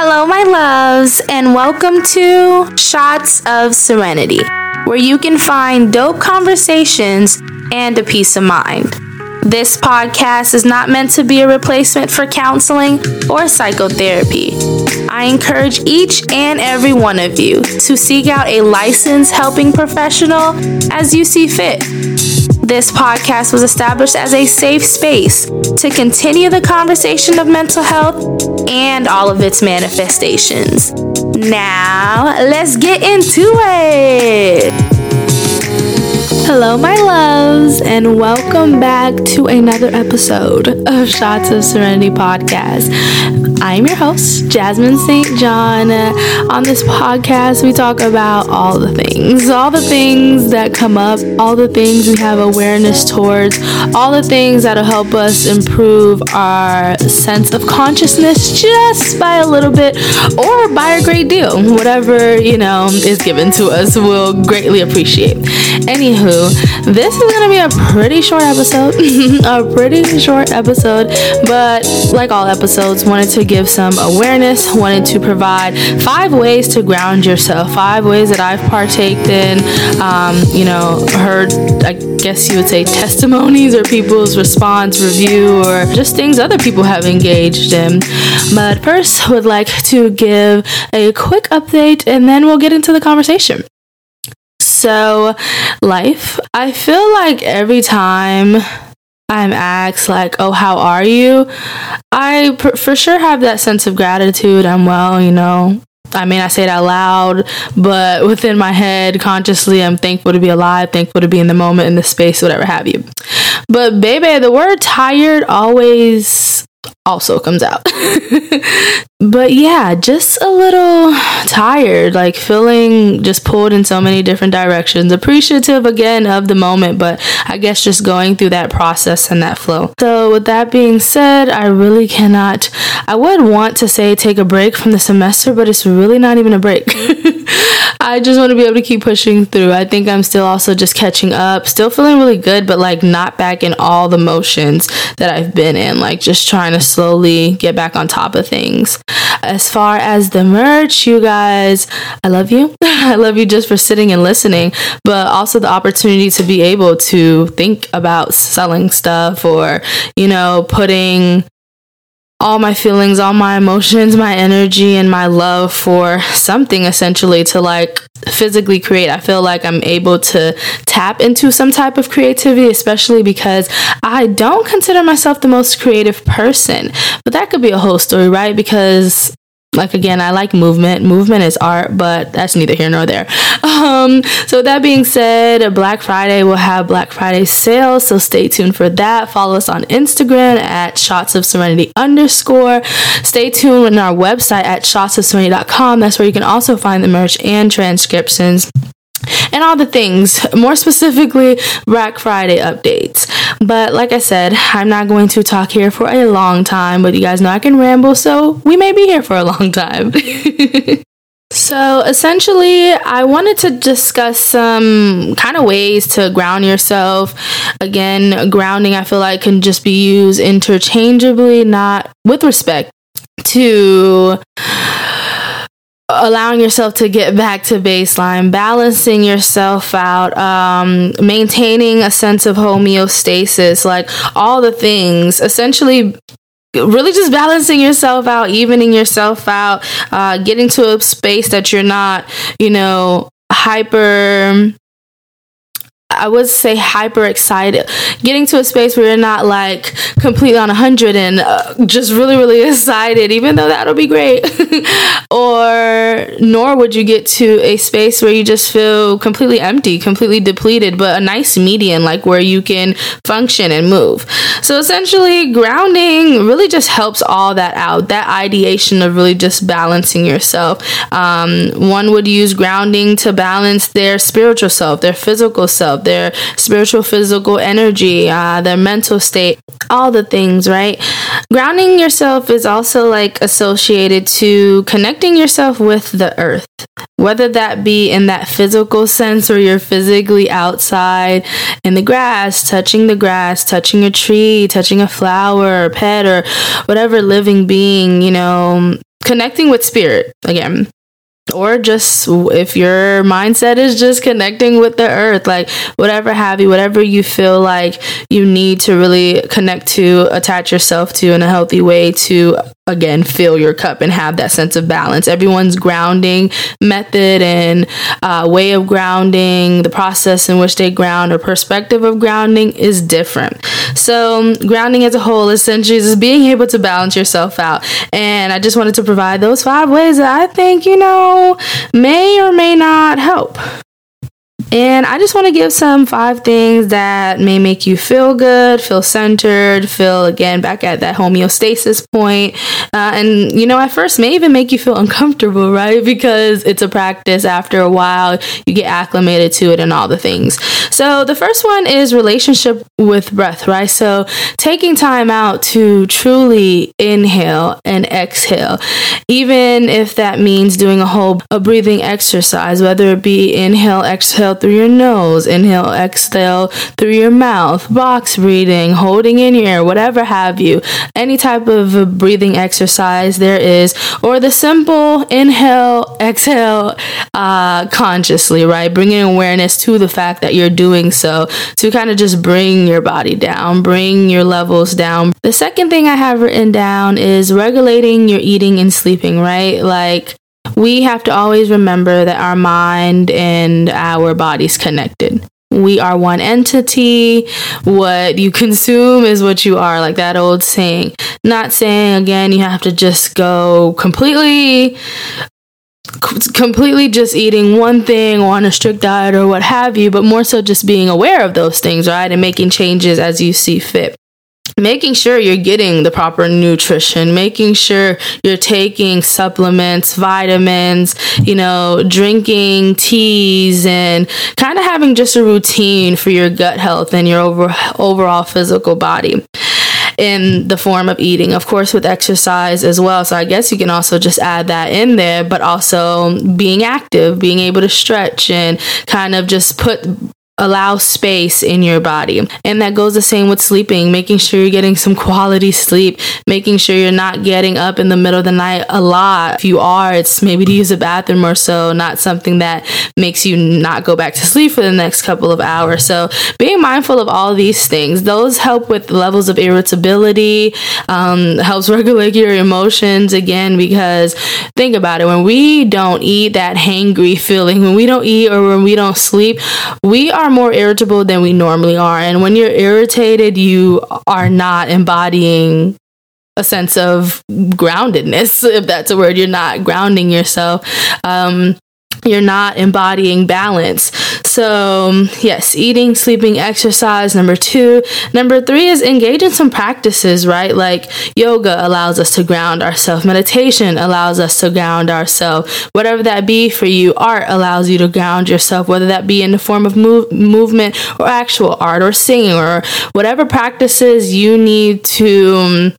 Hello, my loves, and welcome to Shots of Serenity, where you can find dope conversations and a peace of mind. This podcast is not meant to be a replacement for counseling or psychotherapy. I encourage each and every one of you to seek out a licensed helping professional as you see fit. This podcast was established as a safe space to continue the conversation of mental health and all of its manifestations. Now, let's get into it. Hello, my loves, and welcome back to another episode of Shots of Serenity podcast. I'm your host, Jasmine St. John. On this podcast, we talk about all the things, all the things that come up, all the things we have awareness towards, all the things that'll help us improve our sense of consciousness just by a little bit or by a great deal. Whatever, you know, is given to us, we'll greatly appreciate. Anywho, this is gonna be a pretty short episode, a pretty short episode, but like all episodes, wanted to give some awareness, wanted to provide five ways to ground yourself, five ways that I've partaked in, um, you know, heard, I guess you would say, testimonies or people's response, review, or just things other people have engaged in. But first, would like to give a quick update and then we'll get into the conversation. So, life, I feel like every time I'm asked, like, oh, how are you? I pr- for sure have that sense of gratitude. I'm well, you know. I mean, I say it out loud, but within my head, consciously, I'm thankful to be alive, thankful to be in the moment, in the space, whatever have you. But, baby, the word tired always also comes out. but yeah, just a little tired, like feeling just pulled in so many different directions. Appreciative again of the moment, but I guess just going through that process and that flow. So, with that being said, I really cannot, I would want to say take a break from the semester, but it's really not even a break. I just want to be able to keep pushing through. I think I'm still also just catching up, still feeling really good, but like not back in all the motions that I've been in, like just trying to slowly get back on top of things. As far as the merch, you guys, I love you. I love you just for sitting and listening, but also the opportunity to be able to think about selling stuff or, you know, putting all my feelings, all my emotions, my energy, and my love for something essentially to like physically create. I feel like I'm able to tap into some type of creativity, especially because I don't consider myself the most creative person. But that could be a whole story, right? Because like again i like movement. Movement is art but that's neither here nor there. Um so that being said black friday will have black friday sales so stay tuned for that. Follow us on instagram at shots of serenity underscore. Stay tuned on our website at shotsofserenity.com that's where you can also find the merch and transcriptions and all the things, more specifically, Black Friday updates. But like I said, I'm not going to talk here for a long time, but you guys know I can ramble, so we may be here for a long time. So, essentially, I wanted to discuss some kind of ways to ground yourself. Again, grounding I feel like can just be used interchangeably, not with respect to allowing yourself to get back to baseline, balancing yourself out, um, maintaining a sense of homeostasis, like all the things, essentially. Really, just balancing yourself out, evening yourself out, uh, getting to a space that you're not, you know, hyper I would say hyper excited. Getting to a space where you're not like completely on 100 and uh, just really, really excited, even though that'll be great. or nor would you get to a space where you just feel completely empty, completely depleted, but a nice median, like where you can function and move. So essentially, grounding really just helps all that out. That ideation of really just balancing yourself. Um, one would use grounding to balance their spiritual self, their physical self their spiritual, physical energy, uh, their mental state, all the things, right? Grounding yourself is also like associated to connecting yourself with the earth, whether that be in that physical sense where you're physically outside in the grass, touching the grass, touching a tree, touching a flower or pet or whatever living being, you know, connecting with spirit again or just if your mindset is just connecting with the earth like whatever have you whatever you feel like you need to really connect to attach yourself to in a healthy way to again fill your cup and have that sense of balance. Everyone's grounding method and uh, way of grounding the process in which they ground or perspective of grounding is different. So grounding as a whole essentially is being able to balance yourself out. And i just wanted to provide those five ways that i think you know may or may not help and I just want to give some five things that may make you feel good, feel centered, feel again back at that homeostasis point. Uh, and, you know, at first may even make you feel uncomfortable, right? Because it's a practice. After a while, you get acclimated to it and all the things. So the first one is relationship with breath, right? So taking time out to truly inhale and exhale, even if that means doing a whole a breathing exercise, whether it be inhale, exhale through your nose, inhale, exhale through your mouth, box breathing, holding in your air, whatever have you. Any type of breathing exercise there is, or the simple inhale, exhale uh, consciously, right? Bringing awareness to the fact that you're doing so to kind of just bring your body down, bring your levels down. The second thing I have written down is regulating your eating and sleeping, right? Like, we have to always remember that our mind and our body's connected. We are one entity. What you consume is what you are, like that old saying. Not saying again, you have to just go completely completely just eating one thing or on a strict diet or what have you, but more so just being aware of those things, right? And making changes as you see fit making sure you're getting the proper nutrition, making sure you're taking supplements, vitamins, you know, drinking teas and kind of having just a routine for your gut health and your over, overall physical body in the form of eating, of course, with exercise as well. So I guess you can also just add that in there, but also being active, being able to stretch and kind of just put allow space in your body. And that goes the same with sleeping, making sure you're getting some quality sleep, making sure you're not getting up in the middle of the night a lot. If you are, it's maybe to use a bathroom or so, not something that makes you not go back to sleep for the next couple of hours. So being mindful of all these things, those help with levels of irritability, um, helps regulate your emotions again, because think about it, when we don't eat that hangry feeling, when we don't eat or when we don't sleep, we are are more irritable than we normally are. And when you're irritated, you are not embodying a sense of groundedness, if that's a word. You're not grounding yourself. Um, you're not embodying balance. So, yes, eating, sleeping, exercise. Number two. Number three is engage in some practices, right? Like yoga allows us to ground ourselves, meditation allows us to ground ourselves. Whatever that be for you, art allows you to ground yourself, whether that be in the form of move, movement or actual art or singing or whatever practices you need to um,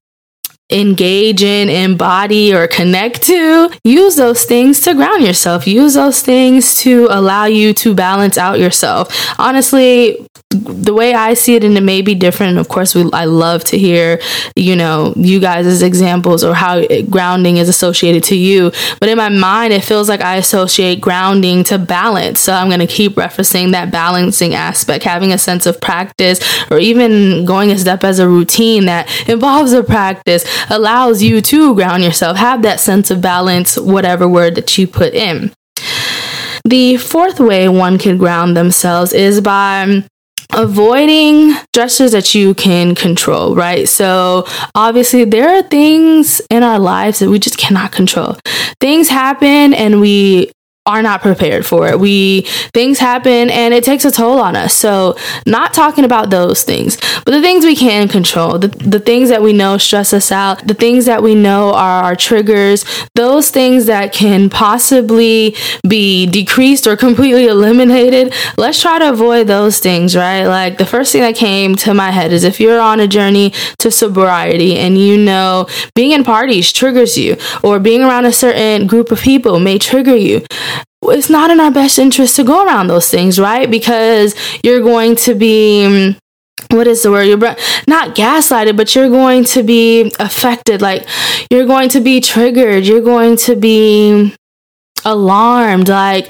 engage in, embody, or connect to, use those things to ground yourself. Use those things to allow you to balance out yourself. Honestly, the way I see it, and it may be different. Of course, we, I love to hear, you know, you guys' as examples or how grounding is associated to you. But in my mind, it feels like I associate grounding to balance. So I'm going to keep referencing that balancing aspect, having a sense of practice, or even going a step as a routine that involves a practice allows you to ground yourself, have that sense of balance, whatever word that you put in. The fourth way one can ground themselves is by avoiding stressors that you can control, right? So, obviously, there are things in our lives that we just cannot control. Things happen and we are not prepared for it. We things happen and it takes a toll on us. So, not talking about those things, but the things we can control, the, the things that we know stress us out, the things that we know are our triggers, those things that can possibly be decreased or completely eliminated. Let's try to avoid those things, right? Like the first thing that came to my head is if you're on a journey to sobriety and you know being in parties triggers you or being around a certain group of people may trigger you it's not in our best interest to go around those things, right? Because you're going to be what is the word? You're not gaslighted, but you're going to be affected. Like you're going to be triggered. You're going to be alarmed. Like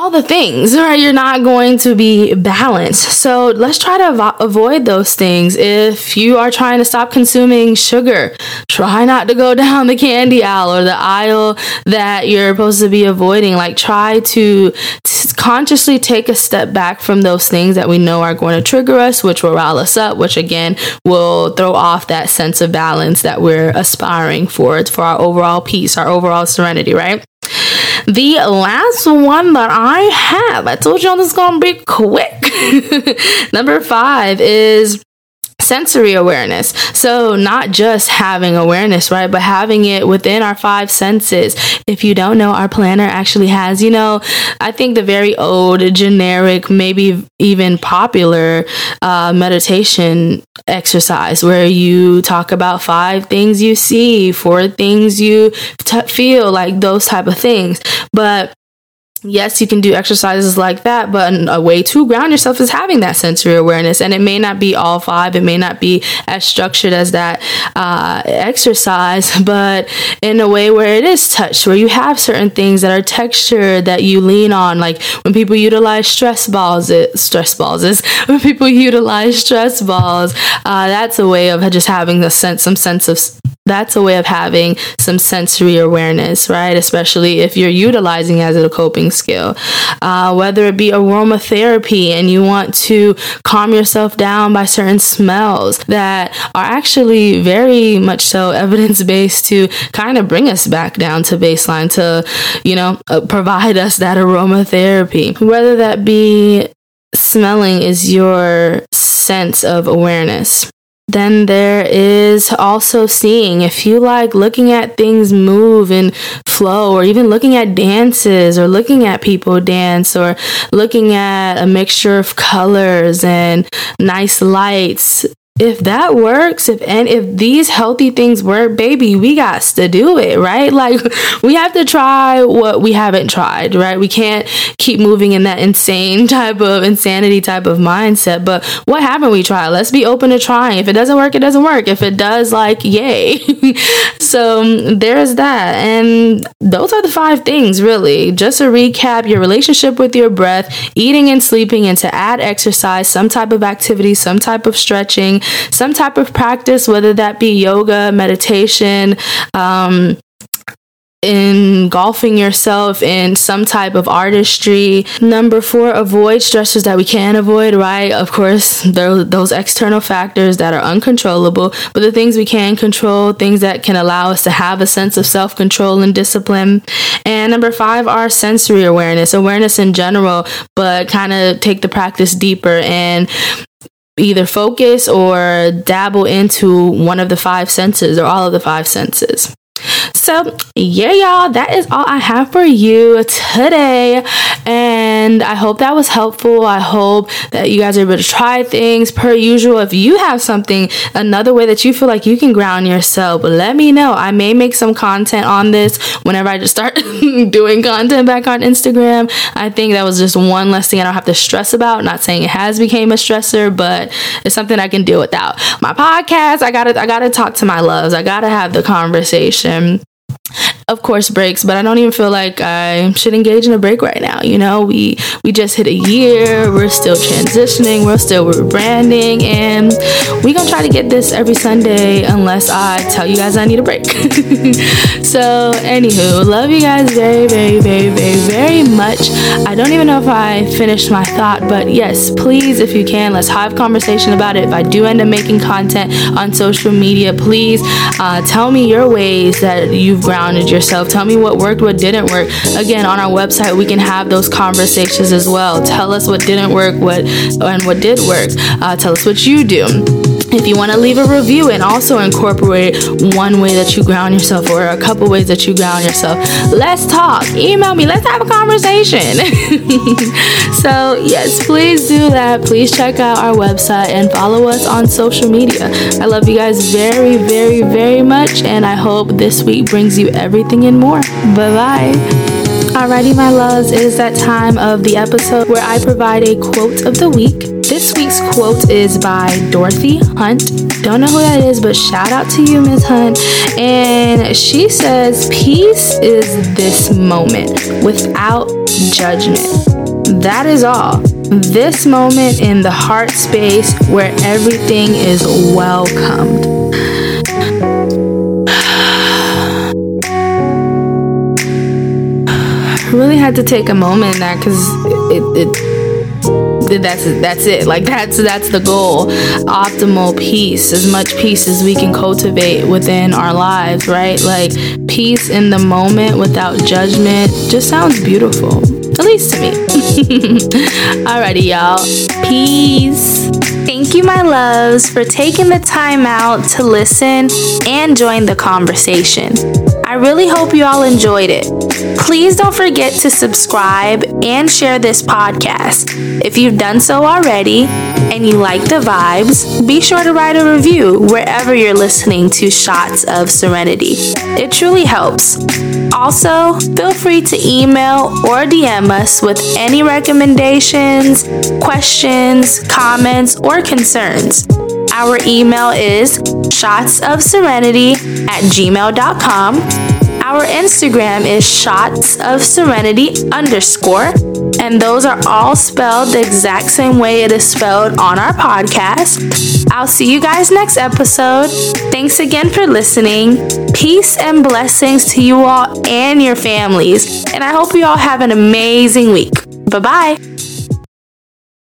all the things, right? You're not going to be balanced. So let's try to avo- avoid those things. If you are trying to stop consuming sugar, try not to go down the candy aisle or the aisle that you're supposed to be avoiding. Like, try to t- consciously take a step back from those things that we know are going to trigger us, which will rile us up, which again will throw off that sense of balance that we're aspiring for, for our overall peace, our overall serenity, right? The last one that I have, I told y'all this is gonna be quick. Number five is sensory awareness. So, not just having awareness, right, but having it within our five senses. If you don't know, our planner actually has, you know, I think the very old, generic, maybe even popular uh, meditation exercise where you talk about five things you see, four things you t- feel, like those type of things. But yes, you can do exercises like that, but a way to ground yourself is having that sensory awareness. And it may not be all five, it may not be as structured as that uh, exercise, but in a way where it is touched, where you have certain things that are textured that you lean on. Like when people utilize stress balls, it, stress balls is when people utilize stress balls, uh, that's a way of just having a sense, some sense of that's a way of having some sensory awareness, right? Especially if you're utilizing as a coping skill. Uh, whether it be aromatherapy and you want to calm yourself down by certain smells that are actually very much so evidence based to kind of bring us back down to baseline to, you know, uh, provide us that aromatherapy. Whether that be smelling is your sense of awareness. Then there is also seeing. If you like looking at things move and flow, or even looking at dances, or looking at people dance, or looking at a mixture of colors and nice lights, if that works, if and if these healthy things work, baby, we got to do it, right? Like we have to try what we haven't tried, right? We can't keep moving in that insane type of insanity type of mindset. But what haven't we tried? Let's be open to trying. If it doesn't work, it doesn't work. If it does, like yay. so um, there's that. And those are the five things really. Just to recap, your relationship with your breath, eating and sleeping, and to add exercise, some type of activity, some type of stretching, some type of practice, whether that be yoga, meditation, um, engulfing yourself in some type of artistry. Number four, avoid stressors that we can avoid, right? Of course, there those external factors that are uncontrollable, but the things we can control, things that can allow us to have a sense of self control and discipline. And number five are sensory awareness, awareness in general, but kind of take the practice deeper and either focus or dabble into one of the five senses or all of the five senses. So, yeah, y'all, that is all I have for you today. And I hope that was helpful. I hope that you guys are able to try things per usual. If you have something, another way that you feel like you can ground yourself, let me know. I may make some content on this whenever I just start doing content back on Instagram. I think that was just one less thing I don't have to stress about. Not saying it has became a stressor, but it's something I can deal without. My podcast, I gotta I gotta talk to my loves. I gotta have the conversation of course breaks but i don't even feel like i should engage in a break right now you know? We we just hit a year we're still transitioning we're still rebranding and we gonna try to get this every sunday unless i tell you guys i need a break. So anywho love you guys very very very very very much. I don't even know if i finished my thought but yes please if you can let's have conversation about it. If i do end up making content on social media please uh, tell me your ways that you've grounded yourself yourself. Tell me what worked, what didn't work. Again, on our website, we can have those conversations as well. Tell us what didn't work, what and what did work. Uh, tell us what you do. If you want to leave a review and also incorporate one way that you ground yourself or a couple ways that you ground yourself, let's talk. Email me. Let's have a conversation. so, yes, please do that. Please check out our website and follow us on social media. I love you guys very, very, very much, and I hope this week brings you everything and more. Bye bye. Alrighty, my loves, it is that time of the episode where I provide a quote of the week. This week's quote is by Dorothy Hunt. Don't know who that is, but shout out to you, Ms. Hunt. And she says, Peace is this moment without judgment. That is all. This moment in the heart space where everything is welcomed. I really had to take a moment in that because it, it that's that's it. Like that's that's the goal. Optimal peace. As much peace as we can cultivate within our lives right? Like peace in the moment without judgment just sounds beautiful at least to me. Alrighty y'all. Peace. Thank you my loves for taking the time out to listen and join the conversation. I really hope you all enjoyed it. Please don't forget to subscribe and share this podcast. If you've done so already and you like the vibes, be sure to write a review wherever you're listening to Shots of Serenity. It truly helps. Also, feel free to email or DM us with any recommendations, questions, comments, or concerns. Our email is shotsofserenity at gmail.com. Our Instagram is shots of serenity underscore, and those are all spelled the exact same way it is spelled on our podcast. I'll see you guys next episode. Thanks again for listening. Peace and blessings to you all and your families, and I hope you all have an amazing week. Bye bye.